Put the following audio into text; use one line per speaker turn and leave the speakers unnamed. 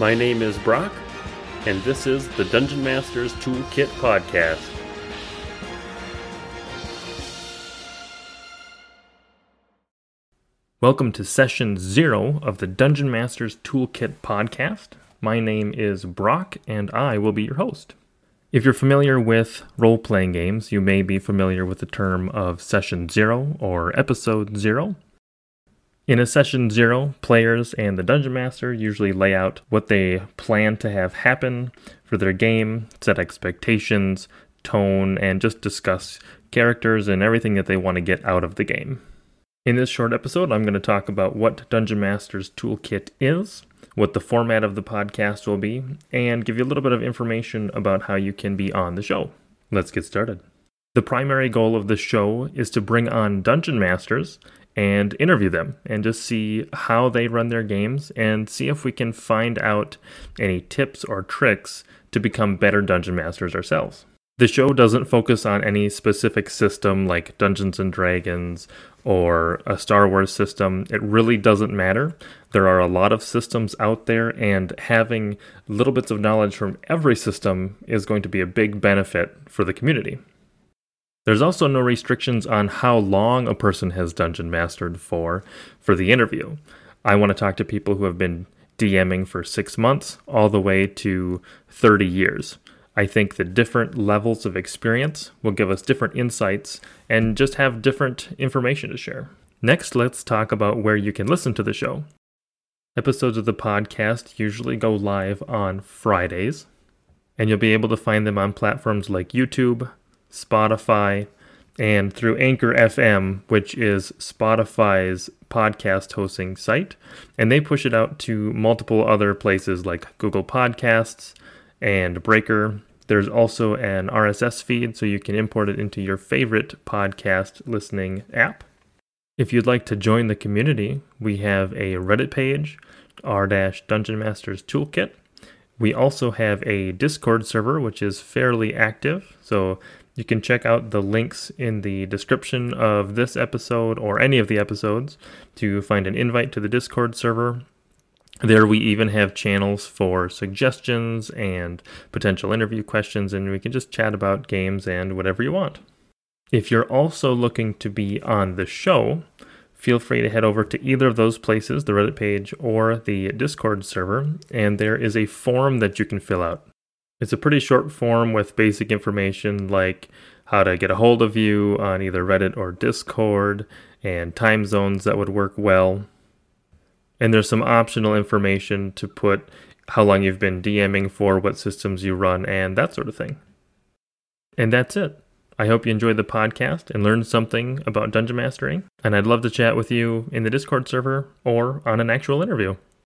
My name is Brock, and this is the Dungeon Masters Toolkit Podcast.
Welcome to session zero of the Dungeon Masters Toolkit Podcast. My name is Brock, and I will be your host. If you're familiar with role playing games, you may be familiar with the term of session zero or episode zero. In a session zero, players and the dungeon master usually lay out what they plan to have happen for their game, set expectations, tone, and just discuss characters and everything that they want to get out of the game. In this short episode, I'm going to talk about what Dungeon Master's Toolkit is, what the format of the podcast will be, and give you a little bit of information about how you can be on the show. Let's get started. The primary goal of the show is to bring on dungeon masters and interview them and just see how they run their games and see if we can find out any tips or tricks to become better dungeon masters ourselves. The show doesn't focus on any specific system like Dungeons and Dragons or a Star Wars system. It really doesn't matter. There are a lot of systems out there, and having little bits of knowledge from every system is going to be a big benefit for the community. There's also no restrictions on how long a person has dungeon mastered for for the interview. I want to talk to people who have been DMing for six months all the way to 30 years. I think the different levels of experience will give us different insights and just have different information to share. Next, let's talk about where you can listen to the show. Episodes of the podcast usually go live on Fridays, and you'll be able to find them on platforms like YouTube, Spotify, and through Anchor FM, which is Spotify's podcast hosting site. And they push it out to multiple other places like Google Podcasts and Breaker. There's also an RSS feed, so you can import it into your favorite podcast listening app. If you'd like to join the community, we have a Reddit page, r Dungeon Masters Toolkit. We also have a Discord server, which is fairly active. So you can check out the links in the description of this episode or any of the episodes to find an invite to the Discord server. There, we even have channels for suggestions and potential interview questions, and we can just chat about games and whatever you want. If you're also looking to be on the show, feel free to head over to either of those places, the Reddit page or the Discord server, and there is a form that you can fill out. It's a pretty short form with basic information like how to get a hold of you on either Reddit or Discord and time zones that would work well. And there's some optional information to put how long you've been DMing for, what systems you run, and that sort of thing. And that's it. I hope you enjoyed the podcast and learned something about dungeon mastering. And I'd love to chat with you in the Discord server or on an actual interview.